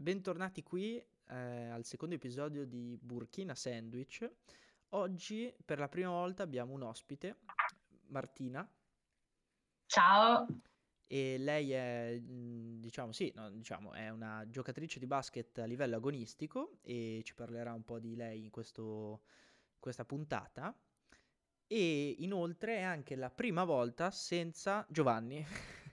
bentornati qui eh, al secondo episodio di Burkina Sandwich. Oggi per la prima volta abbiamo un ospite, Martina. Ciao. E lei è, mm, diciamo, sì, no, diciamo, è una giocatrice di basket a livello agonistico e ci parlerà un po' di lei in questo, questa puntata. E inoltre è anche la prima volta senza Giovanni.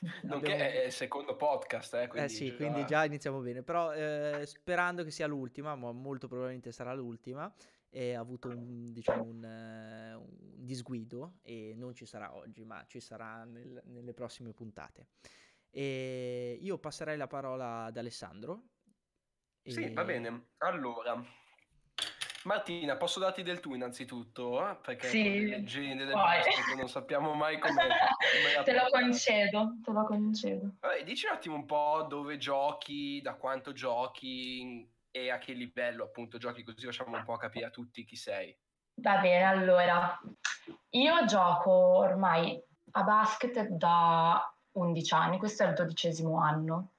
Nonché Abbiamo... è il secondo podcast, eh, quindi, eh sì, già... quindi già iniziamo bene, però eh, sperando che sia l'ultima, ma molto probabilmente sarà l'ultima, e ha avuto un, diciamo, un, uh, un, disguido e non ci sarà oggi, ma ci sarà nel, nelle prossime puntate. E io passerei la parola ad Alessandro. Sì, e... va bene. Allora, Martina, posso darti del tu innanzitutto? Eh? Perché sì, le leggende del basket non sappiamo mai come... te lo concedo, te lo concedo. Vabbè, dici un attimo un po' dove giochi, da quanto giochi e a che livello appunto giochi, così facciamo un po' capire a tutti chi sei. Va bene, allora, io gioco ormai a basket da 11 anni, questo è il dodicesimo anno.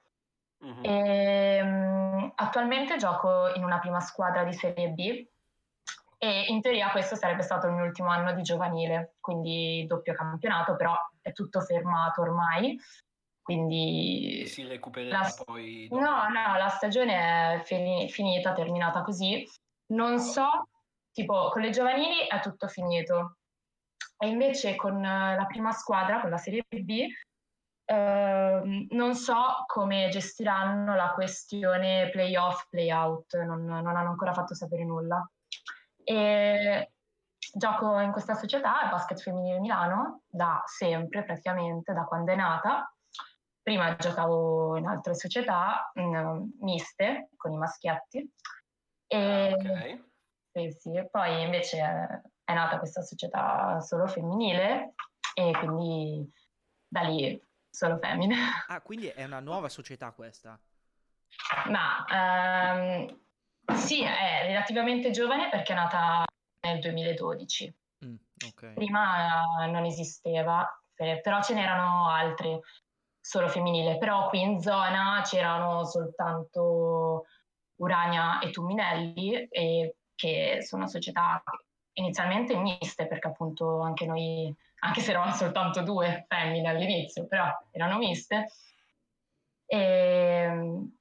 Mm-hmm. E, um, attualmente gioco in una prima squadra di Serie B e in teoria questo sarebbe stato il mio ultimo anno di giovanile, quindi doppio campionato, però è tutto fermato ormai. Quindi si recupererà la... poi. Dopo. No, no, la stagione è fin- finita, terminata così. Non so, tipo con le giovanili è tutto finito. E invece con la prima squadra, con la Serie B, eh, non so come gestiranno la questione playoff, playout, non, non hanno ancora fatto sapere nulla. E gioco in questa società, il Basket Femminile Milano, da sempre praticamente, da quando è nata. Prima giocavo in altre società in, miste con i maschietti. E, okay. sì, sì, poi invece è nata questa società solo femminile e quindi da lì solo femmine. Ah, quindi è una nuova società questa? Ma um, sì, è relativamente giovane perché è nata nel 2012. Mm, okay. Prima non esisteva, però ce n'erano altre, solo femminile. Però qui in zona c'erano soltanto Urania e Tuminelli, e che sono società inizialmente miste, perché appunto anche noi, anche se eravamo soltanto due femmine all'inizio, però erano miste. E ehm,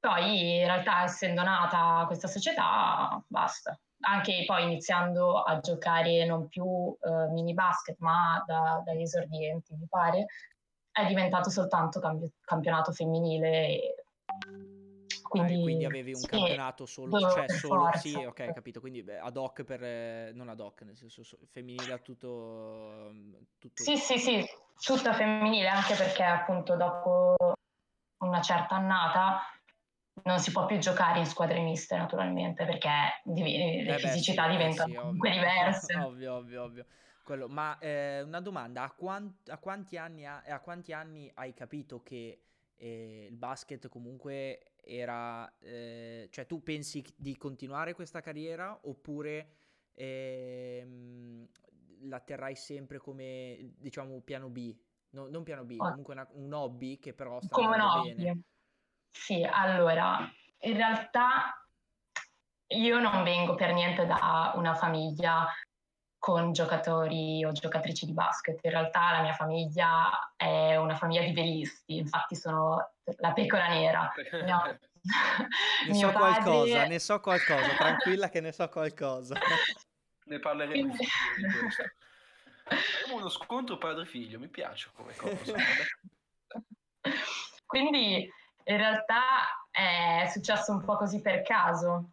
poi in realtà essendo nata questa società, basta. Anche poi iniziando a giocare non più uh, mini basket, ma da, dagli esordienti, mi pare, è diventato soltanto campi- campionato femminile. Quindi, ah, quindi, avevi un sì, campionato solo, cioè solo, forza. sì, ok, capito, quindi beh, ad hoc per, eh, non ad hoc, nel senso femminile a tutto, tutto... Sì, sì, sì, tutta femminile, anche perché appunto dopo una certa annata non si può più giocare in squadre miste naturalmente perché div- le eh fisicità sì, diventano sì, comunque diverse. Ovvio, ovvio, ovvio. Quello. Ma eh, una domanda, a, quant- a, quanti anni ha- a, quanti anni hai capito che eh, il basket comunque era... Eh, cioè tu pensi di continuare questa carriera oppure ehm, la terrai sempre come diciamo piano B? No, non piano B, oh. comunque una, un hobby che però sta come andando bene. Sì, allora, in realtà io non vengo per niente da una famiglia con giocatori o giocatrici di basket. In realtà la mia famiglia è una famiglia di velisti, infatti sono la pecora nera. No. ne so padre... qualcosa, ne so qualcosa, tranquilla che ne so qualcosa. ne parleremo Quindi... di questo. Faremo uno scontro padre-figlio, mi piace come cosa. Quindi in realtà è successo un po' così per caso.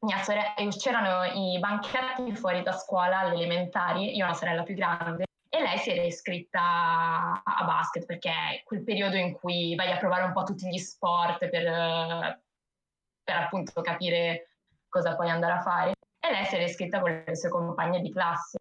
Mia sorella, c'erano i banchetti fuori da scuola alle elementari, io ho una sorella più grande, e lei si era iscritta a basket perché è quel periodo in cui vai a provare un po' tutti gli sport per, per appunto capire cosa puoi andare a fare. E lei si era iscritta con le sue compagne di classe.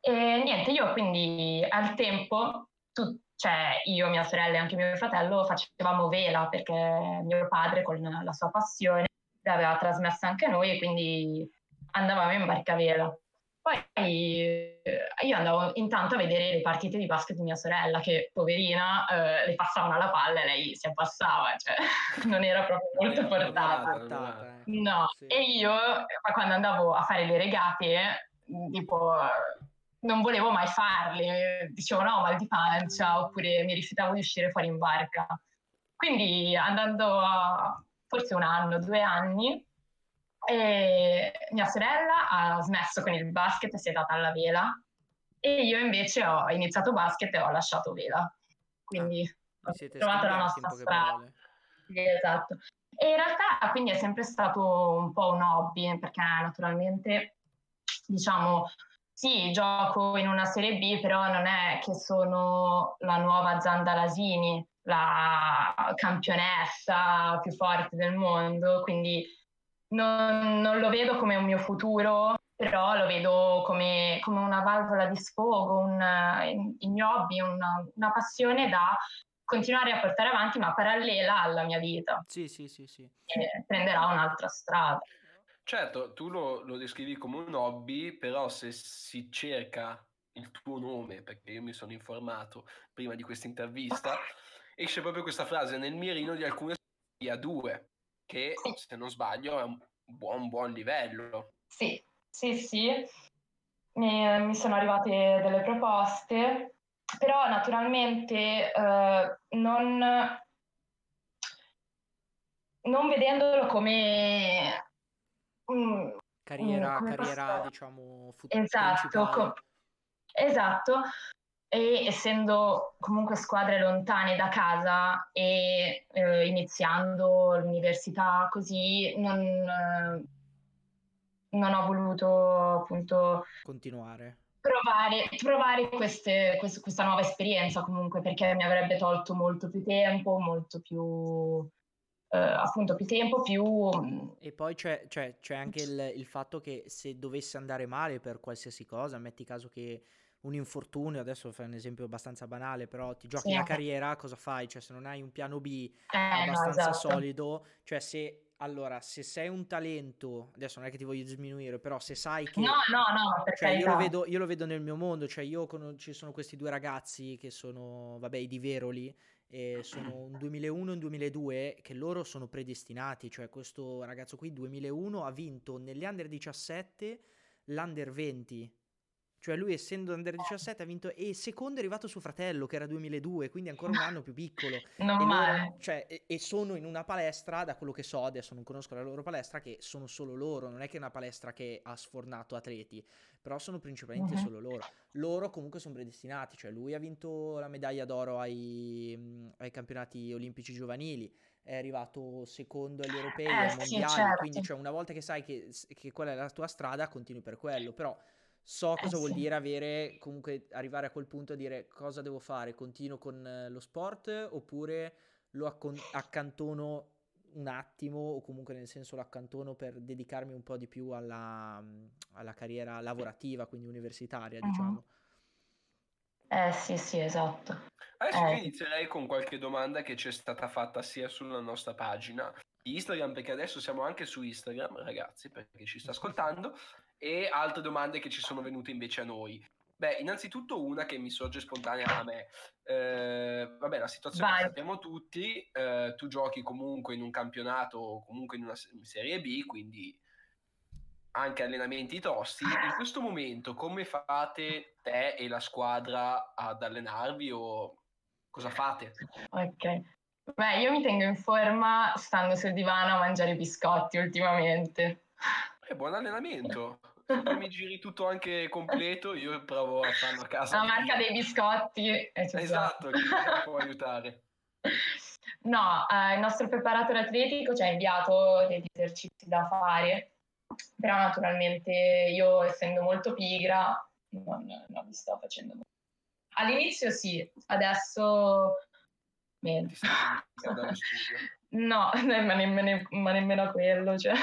E niente, io quindi al tempo, tu, cioè io, mia sorella e anche mio fratello facevamo vela perché mio padre con la sua passione l'aveva trasmessa anche a noi e quindi andavamo in barca vela. Poi eh, io andavo intanto a vedere le partite di basket di mia sorella, che poverina eh, le passavano alla palla e lei si abbassava, cioè non era proprio molto portata. No, sì. e io quando andavo a fare le regate, tipo non volevo mai farle, dicevo no, mal di pancia, oppure mi rifiutavo di uscire fuori in barca. Quindi andando a forse un anno, due anni, e mia sorella ha smesso con il basket e si è data alla vela e io invece ho iniziato basket e ho lasciato vela. Quindi ah, ho trovato la nostra strada. Esatto. E in realtà quindi è sempre stato un po' un hobby perché naturalmente diciamo sì, gioco in una Serie B, però non è che sono la nuova Zanda Lasini, la campionessa più forte del mondo, quindi non, non lo vedo come un mio futuro, però lo vedo come, come una valvola di sfogo, un, il mio hobby, una, una passione da continuare a portare avanti, ma parallela alla mia vita. Sì, sì, sì, sì. E prenderà un'altra strada. Certo, tu lo, lo, descrivi come un hobby, però se si cerca il tuo nome, perché io mi sono informato prima di questa intervista, esce proprio questa frase nel mirino di alcune a due che se non sbaglio è un buon, buon livello. Sì, sì, sì. Mi, mi sono arrivate delle proposte, però naturalmente eh, non, non vedendolo come... Mm, carriera, come carriera diciamo, futuro. Esatto, co- esatto e essendo comunque squadre lontane da casa e eh, iniziando l'università così non, eh, non ho voluto appunto continuare. provare, provare queste, quest, questa nuova esperienza comunque perché mi avrebbe tolto molto più tempo molto più Uh, appunto più tempo, più... Mm, e poi c'è, c'è, c'è anche il, il, fatto che se dovesse andare male per qualsiasi cosa, metti caso che un infortunio, adesso fai un esempio abbastanza banale, però ti giochi sì, la carriera, cosa fai? Cioè se non hai un piano B eh, abbastanza no, esatto. solido, cioè se allora, se sei un talento, adesso non è che ti voglio diminuire, però se sai che... No, no, no, cioè io lo, vedo, io lo, vedo, nel mio mondo, cioè io con, ci sono questi due ragazzi che sono, vabbè, i di Veroli, e sono un 2001 e un 2002 che loro sono predestinati, cioè questo ragazzo qui 2001 ha vinto negli under 17 l'under 20 cioè lui essendo under 17 ha vinto e secondo è arrivato suo fratello che era 2002, quindi ancora un anno più piccolo. Non e, loro, cioè, e, e, sono in una palestra, da quello che so, adesso non conosco la loro palestra, che sono solo loro, non è che è una palestra che ha sfornato atleti, però sono principalmente uh-huh. solo loro. Loro comunque sono predestinati, cioè lui ha vinto la medaglia d'oro ai, ai campionati olimpici giovanili, è arrivato secondo agli europei, eh, ai mondiali, sì, certo. quindi cioè, una volta che sai che, che quella è la tua strada, continui per quello, però so cosa eh, vuol sì. dire avere comunque arrivare a quel punto a dire cosa devo fare, continuo con eh, lo sport oppure lo accon- accantono un attimo o comunque nel senso lo accantono per dedicarmi un po' di più alla, alla carriera lavorativa, quindi universitaria, uh-huh. diciamo. Eh sì, sì, esatto. Adesso eh. inizierei con qualche domanda che ci è stata fatta sia sulla nostra pagina di Instagram, perché adesso siamo anche su Instagram, ragazzi, perché ci sta ascoltando, e altre domande che ci sono venute invece a noi. Beh, innanzitutto una che mi sorge spontanea a me. Eh, vabbè, la situazione Vai. la sappiamo tutti, eh, tu giochi comunque in un campionato o comunque in una serie B, quindi anche allenamenti tosti. In questo momento come fate te e la squadra ad allenarvi o cosa fate? Ok. Beh, io mi tengo in forma stando sul divano a mangiare biscotti ultimamente. Eh, buon allenamento. Se mi giri tutto anche completo, io provo a farlo a casa. La marca dei biscotti. Esatto, che può aiutare. No, eh, il nostro preparatore atletico ci ha inviato degli esercizi da fare, però naturalmente io essendo molto pigra non, non li sto facendo molto. All'inizio sì, adesso meno. No, ma nemmeno, ma nemmeno quello, cioè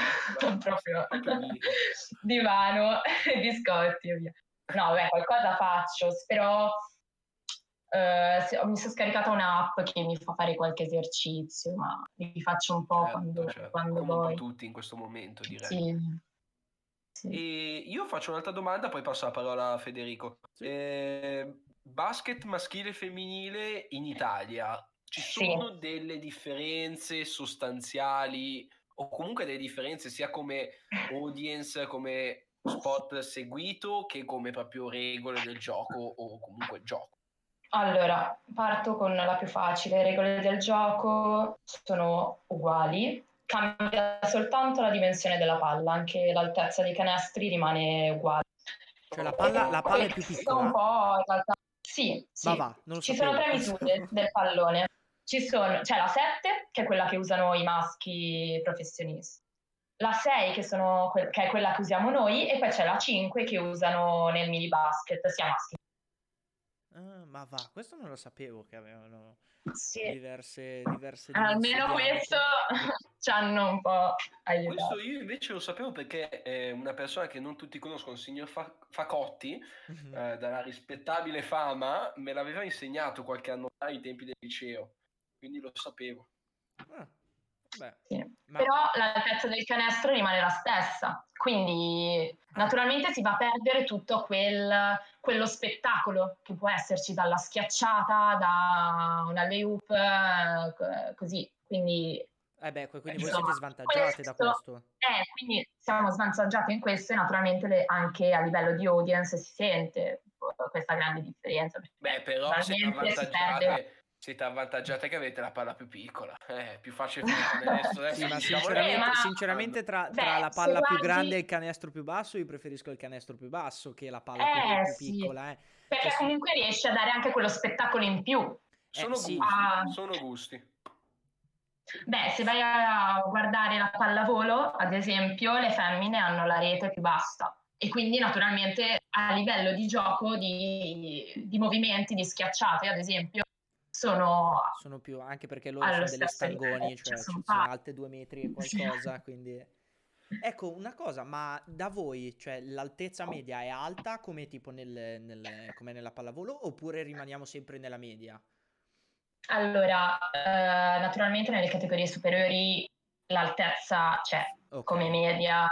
no, proprio divano e biscotti e via. No, beh, qualcosa faccio, però eh, mi sono scaricata un'app che mi fa fare qualche esercizio, ma li faccio un po' certo, quando, certo. quando po' tutti in questo momento, direi. Sì. Sì. E io faccio un'altra domanda, poi passo la parola a Federico. Sì. Eh, basket maschile e femminile in Italia, ci sono sì. delle differenze sostanziali o comunque delle differenze sia come audience, come spot seguito che come proprio regole del gioco o comunque gioco? Allora, parto con la più facile. Le regole del gioco sono uguali, cambia soltanto la dimensione della palla, anche l'altezza dei canestri rimane uguale. Cioè la palla, la palla è più piccola? Un po' in realtà. Sì, sì. Va, va, Ci sapevo. sono tre misure del pallone. Ci sono, c'è la 7, che è quella che usano i maschi professionisti. La 6, che, sono, che è quella che usiamo noi, e poi c'è la 5 che usano nel mini basket, sia maschi. Ah, ma va, questo non lo sapevo che avevano sì. diverse, diverse Almeno questo ci hanno un po' aiutato. Questo io invece lo sapevo perché è una persona che non tutti conoscono, il signor Facotti, mm-hmm. eh, dalla rispettabile fama, me l'aveva insegnato qualche anno fa ai tempi del liceo, quindi lo sapevo. Ah, sì. Ma... Però l'altezza del canestro rimane la stessa, quindi naturalmente si va a perdere tutto quel, quello spettacolo che può esserci dalla schiacciata, da una layup, eh, così. Quindi eh beh, quindi voi siete svantaggiati questo, da questo. Eh, quindi siamo svantaggiati in questo e naturalmente le, anche a livello di audience si sente questa grande differenza. Beh, però siete avvantaggiate, siete avvantaggiate che avete la palla più piccola, è eh, più facile fare il canestro. sì, ma sinceramente, eh, ma... sinceramente tra, tra Beh, la palla più guardi... grande e il canestro più basso, io preferisco il canestro più basso che la palla eh, più, più sì. piccola. Eh. Perché cioè, comunque sì. riesce a dare anche quello spettacolo in più. Sono, eh, gusti, ah. sono gusti. Beh, se vai a guardare la pallavolo, ad esempio, le femmine hanno la rete più bassa e quindi naturalmente a livello di gioco, di, di movimenti, di schiacciate, ad esempio, sono, sono più anche perché loro sono delle stangoni, cioè, cioè sono, sono alte due metri e qualcosa, sì. quindi Ecco, una cosa, ma da voi, cioè l'altezza media è alta come tipo nel, nel, come nella pallavolo oppure rimaniamo sempre nella media? Allora, eh, naturalmente nelle categorie superiori l'altezza c'è, okay. come media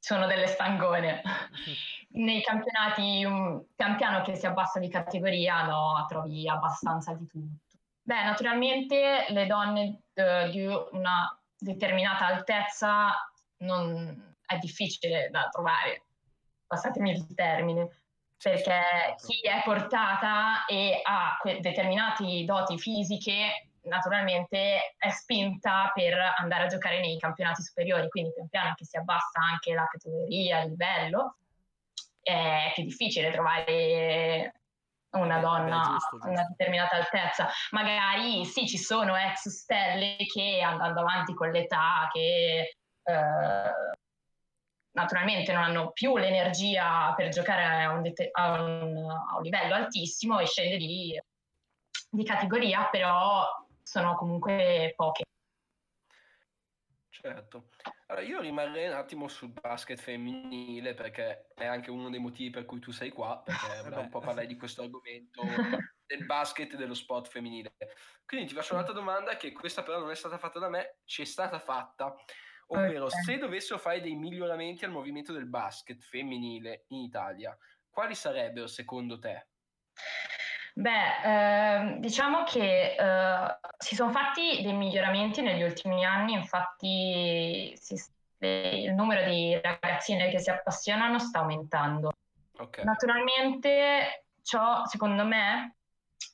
sono delle stangone. Nei campionati, um, pian piano che si abbassa di categoria, no, trovi abbastanza di tutto. Beh, naturalmente le donne uh, di una determinata altezza non è difficile da trovare, passatemi il termine, perché chi è portata e ha que- determinati doti fisiche naturalmente è spinta per andare a giocare nei campionati superiori, quindi pian piano che si abbassa anche la categoria, il livello, è più difficile trovare una eh, donna a una determinata altezza. Magari sì, ci sono ex stelle che andando avanti con l'età, che eh, naturalmente non hanno più l'energia per giocare a un, det- a un, a un livello altissimo e scende di, di categoria, però sono comunque poche. Certo. Allora, io rimarrei un attimo sul basket femminile perché è anche uno dei motivi per cui tu sei qua, perché volevo un po' parlare di questo argomento del basket e dello sport femminile. Quindi ti faccio un'altra domanda che questa però non è stata fatta da me, ci è stata fatta, ovvero okay. se dovessero fare dei miglioramenti al movimento del basket femminile in Italia, quali sarebbero secondo te? Beh, eh, diciamo che eh, si sono fatti dei miglioramenti negli ultimi anni, infatti si, il numero di ragazzine che si appassionano sta aumentando. Okay. Naturalmente ciò, secondo me,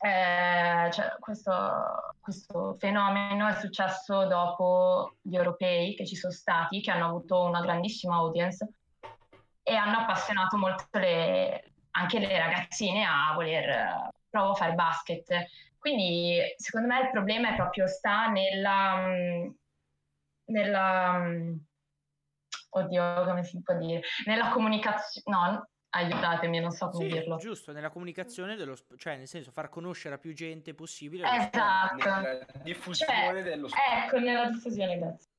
eh, cioè, questo, questo, fenomeno è successo dopo gli europei che ci sono stati, che hanno avuto una grandissima audience e hanno appassionato molto le, anche le ragazzine a voler provo a fare basket. Quindi secondo me il problema è proprio sta nella, mm, nella mm, oddio come si può dire, nella comunicazione, no, aiutatemi, non so come sì, dirlo. Giusto, nella comunicazione dello sport, cioè nel senso far conoscere a più gente possibile. Esatto. Nella diffusione cioè, dello sport. Ecco, nella diffusione, grazie.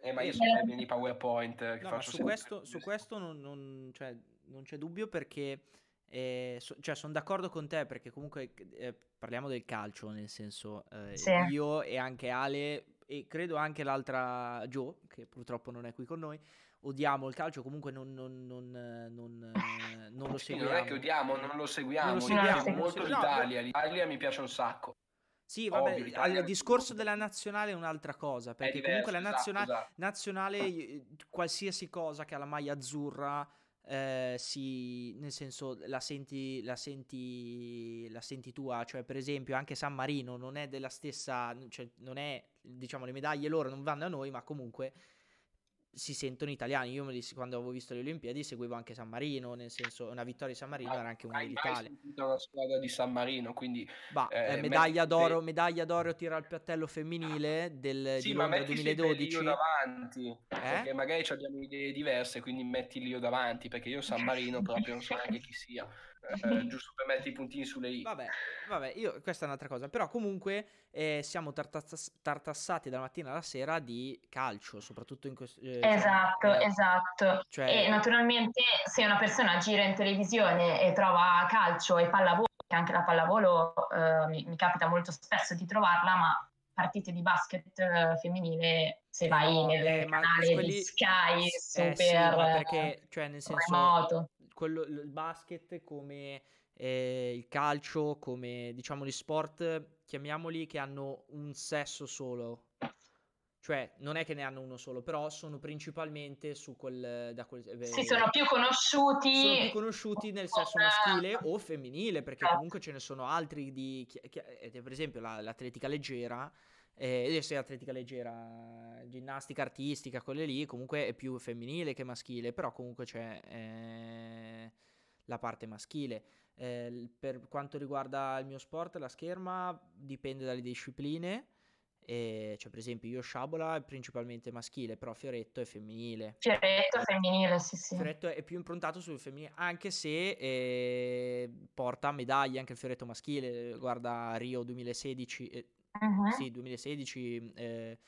Eh, ma io so nella... i PowerPoint che no, faccio su questo, su questo non, non, cioè, non c'è dubbio perché eh, so, cioè, sono d'accordo con te perché comunque eh, parliamo del calcio, nel senso eh, sì. io e anche Ale e credo anche l'altra Joe, che purtroppo non è qui con noi, odiamo il calcio, comunque non, non, non, non, non lo seguiamo. non è che odiamo, non lo seguiamo, non lo seguiamo. molto l'Italia, l'Italia mi piace un sacco. Sì, vabbè, il discorso della nazionale è un'altra cosa, perché diverso, comunque la nazionale, esatto, esatto. nazionale, qualsiasi cosa che ha la maglia azzurra, eh, si, nel senso la senti, la, senti, la senti tua, cioè per esempio anche San Marino non è della stessa, cioè non è, diciamo le medaglie loro non vanno a noi, ma comunque si sentono italiani. Io quando avevo visto le Olimpiadi seguivo anche San Marino, nel senso una vittoria di San Marino ah, era anche una dell'Italia. Hai una squadra di San Marino, quindi bah, eh, eh, medaglia, d'oro, medaglia d'oro tira al piattello femminile del, sì, di Londra 2012. Io davanti, eh? perché magari abbiamo idee diverse, quindi metti io davanti, perché io San Marino proprio non so neanche chi sia. Eh, giusto per mettere i puntini sulle i. Vabbè, vabbè, io questa è un'altra cosa. Però comunque eh, siamo tartass- tartassati dalla mattina alla sera di calcio, soprattutto in questo... Eh, cioè, esatto, cioè, esatto. Cioè... E naturalmente se una persona gira in televisione e trova calcio e pallavolo, che anche la pallavolo eh, mi, mi, capita molto spesso di trovarla, ma partite di basket eh, femminile se vai no, nel eh, canale quelli... di Sky super sì, perché, cioè, nel senso, remoto quello, il basket come eh, il calcio, come diciamo gli sport, chiamiamoli che hanno un sesso solo. Cioè, non è che ne hanno uno solo, però sono principalmente su quel... Da quel eh, sì, sono più conosciuti... Sono più conosciuti nel sesso maschile o femminile, perché esatto. comunque ce ne sono altri di... Eh, per esempio la, l'atletica leggera, eh, adesso è atletica leggera, ginnastica artistica, quelle lì, comunque è più femminile che maschile, però comunque c'è eh, la parte maschile. Eh, per quanto riguarda il mio sport, la scherma dipende dalle discipline. E, cioè, per esempio, io sciabola è principalmente maschile, però Fioretto è femminile. Fioretto è femminile, sì, sì. Fioretto è più improntato sul femminile, anche se eh, porta medaglie anche il Fioretto maschile. Guarda Rio 2016, eh, uh-huh. sì, 2016, eh,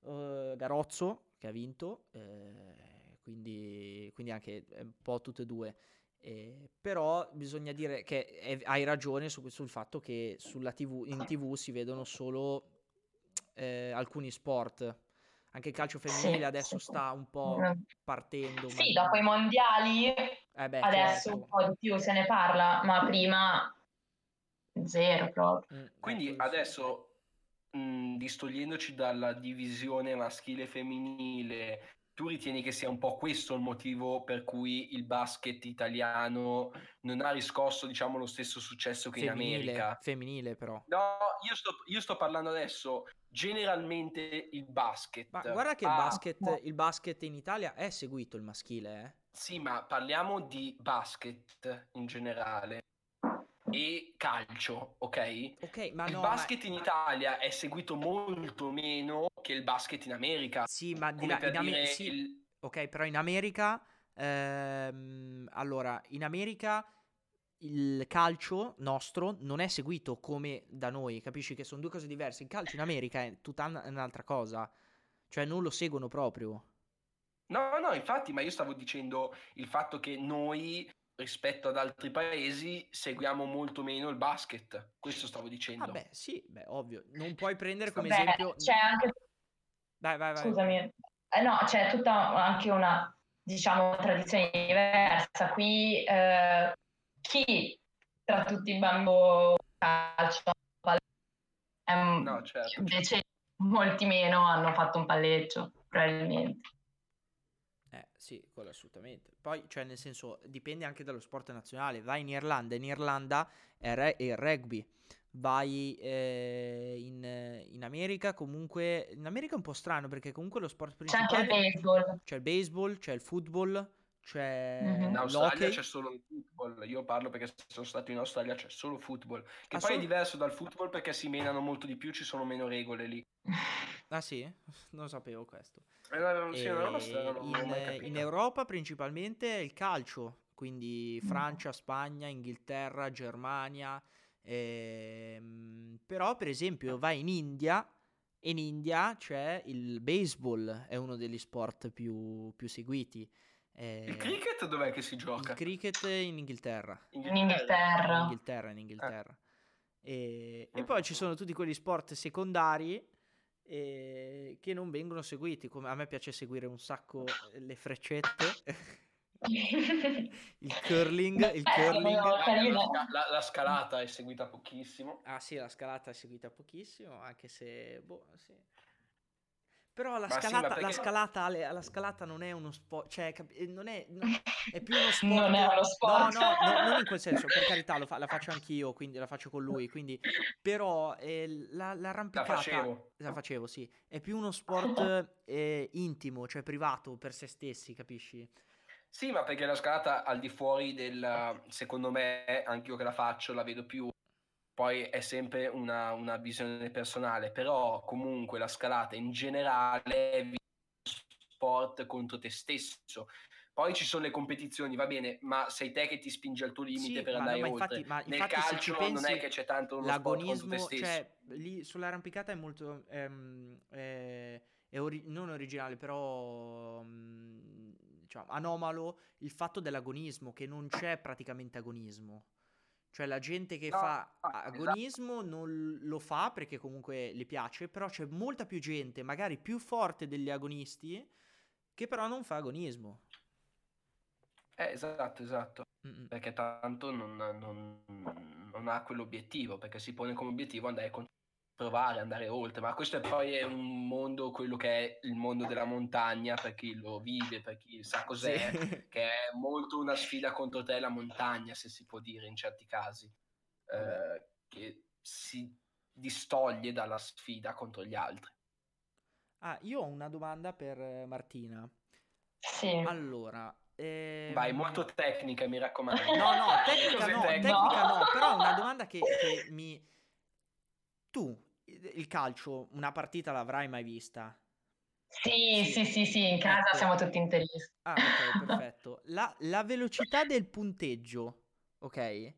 uh, Garozzo che ha vinto, eh, quindi, quindi, anche un po' tutte e due. Eh, però bisogna dire che è, hai ragione su, sul fatto che sulla TV, in tv si vedono solo eh, alcuni sport. Anche il calcio femminile sì, adesso sì. sta un po' partendo. Sì, ma... dopo i mondiali eh beh, adesso certo. un po' di più se ne parla, ma prima zero proprio. Mm, Quindi adesso mh, distogliendoci dalla divisione maschile e femminile, tu ritieni che sia un po' questo il motivo per cui il basket italiano non ha riscosso, diciamo, lo stesso successo che femminile, in America? Femminile, però. No, io sto, io sto parlando adesso generalmente il basket. Ma guarda che il, basket, il basket in Italia è seguito il maschile, eh? Sì, ma parliamo di basket in generale e calcio, ok? Ok, ma il no, basket ma... in Italia è seguito molto meno che il basket in America. Sì, ma di là, in America... Sì, il... Ok, però in America... Ehm, allora, in America il calcio nostro non è seguito come da noi, capisci che sono due cose diverse. Il calcio in America è tutta un'altra cosa, cioè non lo seguono proprio. No, no, infatti, ma io stavo dicendo il fatto che noi rispetto ad altri paesi seguiamo molto meno il basket. Questo stavo dicendo. Vabbè, ah sì, beh, ovvio. Non puoi prendere come Vabbè, esempio... C'è anche... Vai, vai, vai. Scusami. Eh, no, c'è tutta anche una, diciamo, tradizione diversa. Qui eh, chi tra tutti i bambini calcio no, certo. invece molti meno hanno fatto un palleggio, probabilmente. Sì, quello assolutamente. Poi, cioè, nel senso, dipende anche dallo sport nazionale. Vai in Irlanda, in Irlanda è, re- è il rugby. Vai eh, in, in, America, comunque... In America è un po' strano perché comunque lo sport principale... C'è anche il baseball. C'è il baseball, c'è il football, c'è mm-hmm. In Australia c'è solo il football. Io parlo perché sono stato in Australia, c'è solo football. Che ah, poi è diverso dal football perché si menano molto di più, ci sono meno regole lì. Ah sì? Non sapevo questo. Eh, no, sì, no, in, in, Europa principalmente è il calcio, quindi Francia, Spagna, Inghilterra, Germania. Ehm, però per esempio vai in India e in India c'è il baseball, è uno degli sport più, più seguiti. Eh, il cricket dov'è che si gioca? Il cricket in Inghilterra. In Inghilterra. In Inghilterra, in Inghilterra. Eh. E, e, poi ci sono tutti quegli sport secondari e che non vengono seguiti. Come a me piace seguire un sacco le freccette. il curling, il curling. La, la, la, scalata è seguita pochissimo. Ah sì, la scalata è seguita pochissimo, anche se boh, sì. Però la scalata, sì, perché... la, scalata, la scalata, non è uno sport, cioè eh, non è, non, è più uno sport. non è uno sport. No, no, no, non in quel senso, per carità, fa, la faccio anch'io, quindi la faccio con lui, quindi, però eh, la, l'arrampicata... La facevo. La facevo, sì. È più uno sport eh, intimo, cioè privato per se stessi, capisci? Sì, ma perché la scalata al di fuori del, secondo me, anche io che la faccio, la vedo più poi è sempre una, una, visione personale, però comunque la scalata in generale è sport contro te stesso. Poi ci sono le competizioni, va bene, ma sei te che ti spingi al tuo limite sì, per andare no, oltre. Infatti, ma Nel infatti calcio pensi, non è che c'è tanto uno l'agonismo, cioè lì sull'arrampicata è molto ehm, è, è ori- non originale, però um, diciamo, anomalo il fatto dell'agonismo, che non c'è praticamente agonismo. Cioè la gente che no, fa esatto. agonismo esatto. non lo fa perché comunque le piace, però c'è molta più gente, magari più forte degli agonisti, che però non fa agonismo. Eh, esatto, esatto. Mm-mm. Perché tanto non, non, non, ha quell'obiettivo, perché si pone come obiettivo andare contro provare, andare oltre, ma questo è poi è un mondo, quello che è il mondo della montagna, per chi lo vive, per chi sa cos'è, sì. che è molto una sfida contro te la montagna, se si può dire in certi casi, eh, che si distoglie dalla sfida contro gli altri. Ah, io ho una domanda per Martina. Sì. Allora, Ehm... Vai, molto tecnica, mi raccomando. No, no, tecnica no, tecnica no, però è una domanda che, che mi... Tu il calcio, una partita l'avrai mai vista? Sì, sì, sì, sì, in casa ecco. siamo tutti interisti. Ah, ok, perfetto. La, la, velocità del punteggio, ok? Eh.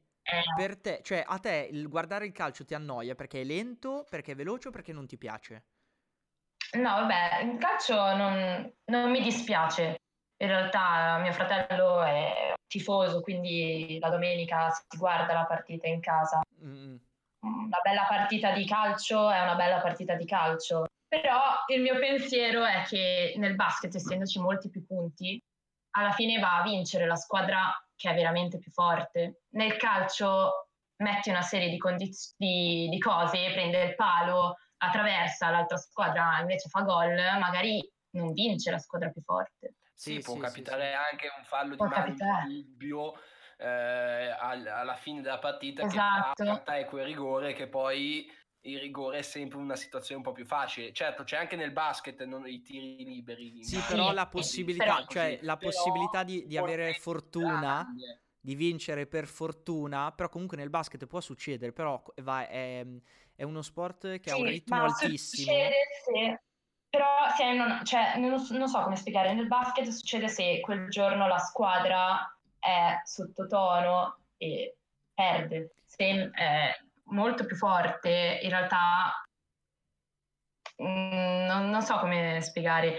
Per te, cioè a te il guardare il calcio ti annoia perché è lento, perché è veloce o perché non ti piace? No, vabbè, il calcio non, non mi dispiace. In realtà mio fratello è tifoso, quindi la domenica si guarda la partita in casa. Mm una bella partita di calcio è una bella partita di calcio. Però il mio pensiero è che nel basket, essendoci molti più punti, alla fine va a vincere la squadra che è veramente più forte. Nel calcio metti una serie di, condiz- di, di cose, prende il palo, attraversa, l'altra squadra invece fa gol, magari non vince la squadra più forte. Sì, sì può sì, capitare sì, anche un fallo può di mano dubbio eh, alla fine della partita esatto. che fa cartare quel rigore che poi il rigore è sempre una situazione un po' più facile. Certo, c'è anche nel basket non i tiri liberi. Sì, però la possibilità, cioè, la possibilità di, di avere fortuna, di vincere per fortuna, però comunque nel basket può succedere, però va, è, è, uno sport che sì, ha un ritmo altissimo. Succede se, però se non, cioè, non, non so come spiegare, nel basket succede se quel giorno la squadra è sottotono e perde. Se è molto più forte, in realtà mh, mm, non, non, so come spiegare.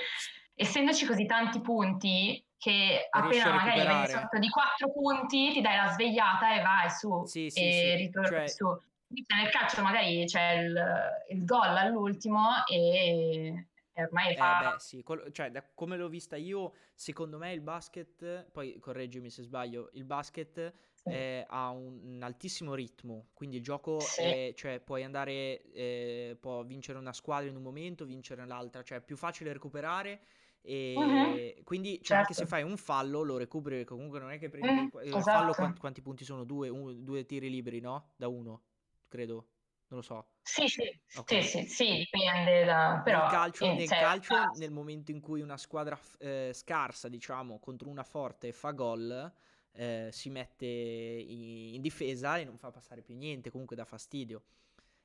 Essendoci così tanti punti che appena magari vai sotto di quattro punti ti dai la svegliata e vai su sì, sì, e sì. ritorni cioè... su. Nel calcio magari c'è il, il gol all'ultimo e ormai fa... Eh beh, sì, col- cioè, da come l'ho vista io, secondo me il basket, poi correggimi se sbaglio, il basket sì. eh, ha un, un, altissimo ritmo, quindi il gioco sì. è, cioè, puoi andare, eh, può vincere una squadra in un momento, vincere l'altra, cioè è più facile recuperare e uh-huh. quindi cioè, certo. anche se certo. fai un fallo lo recuperi comunque non è che prendi mm, il esatto. fallo quanti, quanti, punti sono due, un, due tiri liberi no? da uno credo non lo so. Sì, sì, okay. sì, sì, sì, dipende da... Però, nel calcio, eh, nel, cioè, calcio ah. nel momento in cui una squadra eh, scarsa, diciamo, contro una forte fa gol, eh, si mette in, in, difesa e non fa passare più niente, comunque dà fastidio.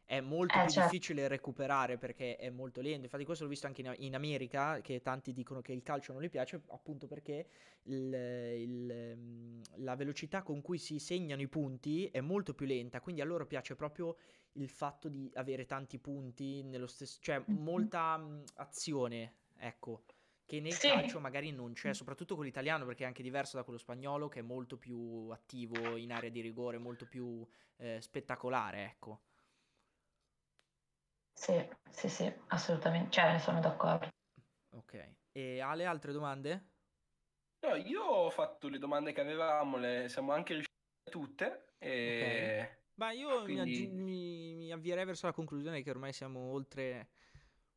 È molto eh, più certo. difficile recuperare perché è molto lento. Infatti, questo l'ho visto anche in, in, America, che tanti dicono che il calcio non gli piace, appunto perché il, il, mm, la velocità con cui si segnano i punti è molto più lenta. Quindi a loro piace proprio il fatto di avere tanti punti nello stesso, cioè molta mh, azione, ecco, che nel sì. calcio magari non c'è, soprattutto con l'italiano perché è anche diverso da quello spagnolo che è molto più attivo in area di rigore, molto più eh, spettacolare, ecco. Sì, sì, sì, assolutamente, cioè ne sono d'accordo. Ok, e Ale altre domande? No, io ho fatto le domande che avevamo, le siamo anche riusciti a tutte. E... Okay. Ma io Quindi... mi, mi, mi, avvierei verso la conclusione che ormai siamo oltre,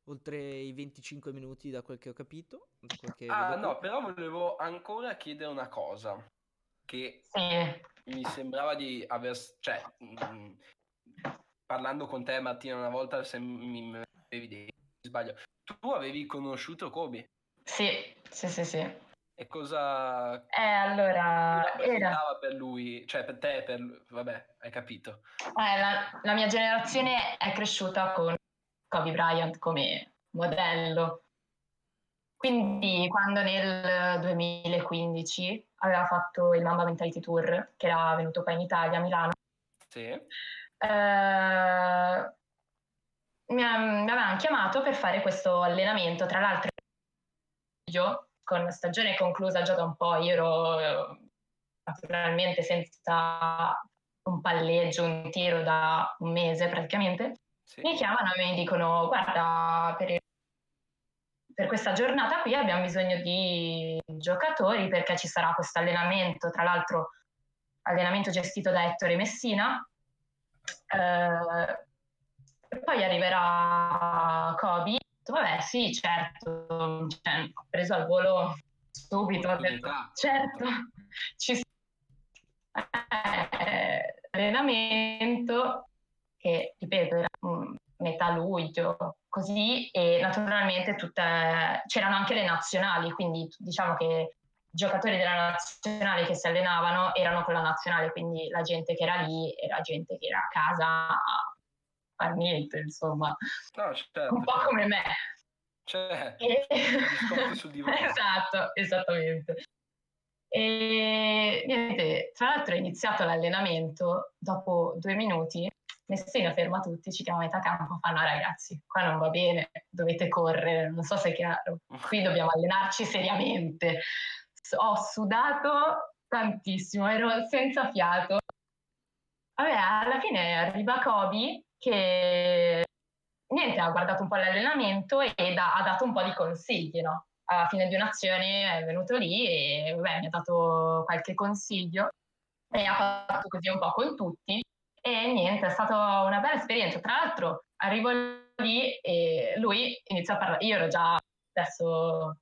oltre i 25 minuti da quel che ho capito. Che ah no, però volevo ancora chiedere una cosa che sì. mi sembrava di aver... cioè, mh, mm, parlando con te Martina una volta se mi avevi detto, sbaglio, tu avevi conosciuto Kobe? Sì, sì, sì, sì. E cosa... Eh, allora... Era... per lui, cioè per te, per lui, vabbè, hai capito. Eh, la, la, mia generazione è cresciuta con Kobe Bryant come modello. Quindi quando nel 2015 aveva fatto il Mamba Mentality Tour, che era venuto qua in Italia, a Milano, sì. eh, mi, mi avevano chiamato per fare questo allenamento, tra l'altro io con stagione conclusa già da un po', io ero naturalmente senza un palleggio, un tiro da un mese praticamente, sì. mi chiamano e mi dicono guarda per, per, questa giornata qui abbiamo bisogno di giocatori perché ci sarà questo allenamento, tra l'altro allenamento gestito da Ettore Messina. Eh, poi arriverà Kobe vabbè, sì, certo, cioè, ho preso al volo subito, ho detto, certo, ci eh, allenamento che, ripeto, era metà luglio, così, e naturalmente tutte, c'erano anche le nazionali, quindi diciamo che i giocatori della nazionale che si allenavano erano con la nazionale, quindi la gente che era lì era gente che era a casa fa niente, insomma. No, certo, un po' certo. come me. Cioè, e... esatto, esattamente. E niente, tra l'altro è iniziato l'allenamento, dopo due minuti Messina ferma tutti, ci chiama a metà campo, fa no ragazzi, qua non va bene, dovete correre, non so se è chiaro, qui dobbiamo allenarci seriamente. Ho sudato tantissimo, ero senza fiato. Vabbè, alla fine arriva Kobe che niente, ha guardato un po' l'allenamento e da, ha dato un po' di consigli, no? Alla fine di un'azione è venuto lì e beh, mi ha dato qualche consiglio e ha fatto così un po' con tutti e niente, è stata una bella esperienza. Tra l'altro arrivo lì e lui inizia a parlare, io ero già adesso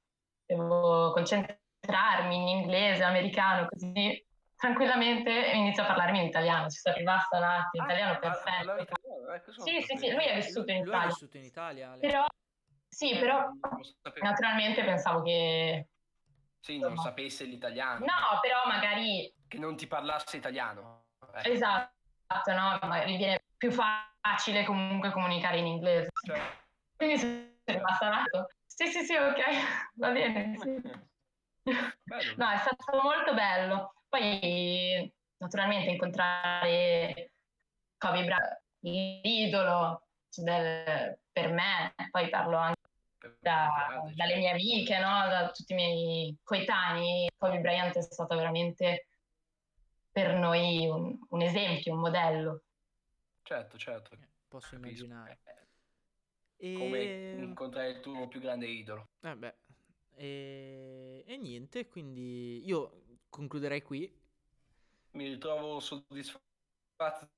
devo concentrarmi in inglese, americano, così tranquillamente inizia a parlarmi in italiano, ci sono rimasta un attimo, in ah, italiano perfetto. Ecco, sì, sì, sì, lui è vissuto in Italia. vissuto in Italia. Però, sì, però naturalmente pensavo che... Sì, non sapesse l'italiano. No, però magari... Che non ti parlasse italiano. Eh. Esatto, no? Magari viene più facile comunque comunicare in inglese. Cioè. Quindi sono rimasta un attimo. Sì, sì, sì, ok, va bene. Sì. no, è stato molto bello. Poi naturalmente incontrare Kobe Bryant, l'idolo del, per me, poi parlo anche da, dalle mie amiche, no? da tutti i miei coetanei, Kobe Bryant è stato veramente per noi un, un esempio, un modello. Certo, certo. Eh, posso Capisco. immaginare. E... Come incontrare il tuo più grande idolo. Eh beh. E... e niente, quindi io concluderei qui. Mi ritrovo soddisfatto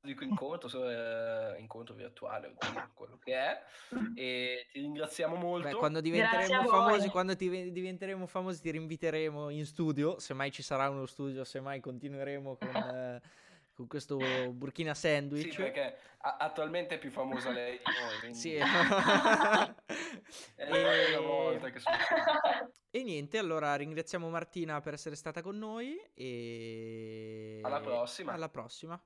di quell'incontro, eh, incontro virtuale, quello che è, e ti ringraziamo molto. Beh, quando diventeremo famosi, quando ti, diventeremo famosi ti rinviteremo in studio, semmai ci sarà uno studio, semmai continueremo con... Eh, con questo Burkina Sandwich. Sì, perché a- attualmente è più famosa lei di noi. Quindi... Sì. è e... volta che sono... e niente, allora ringraziamo Martina per essere stata con noi e... Alla prossima. Alla prossima.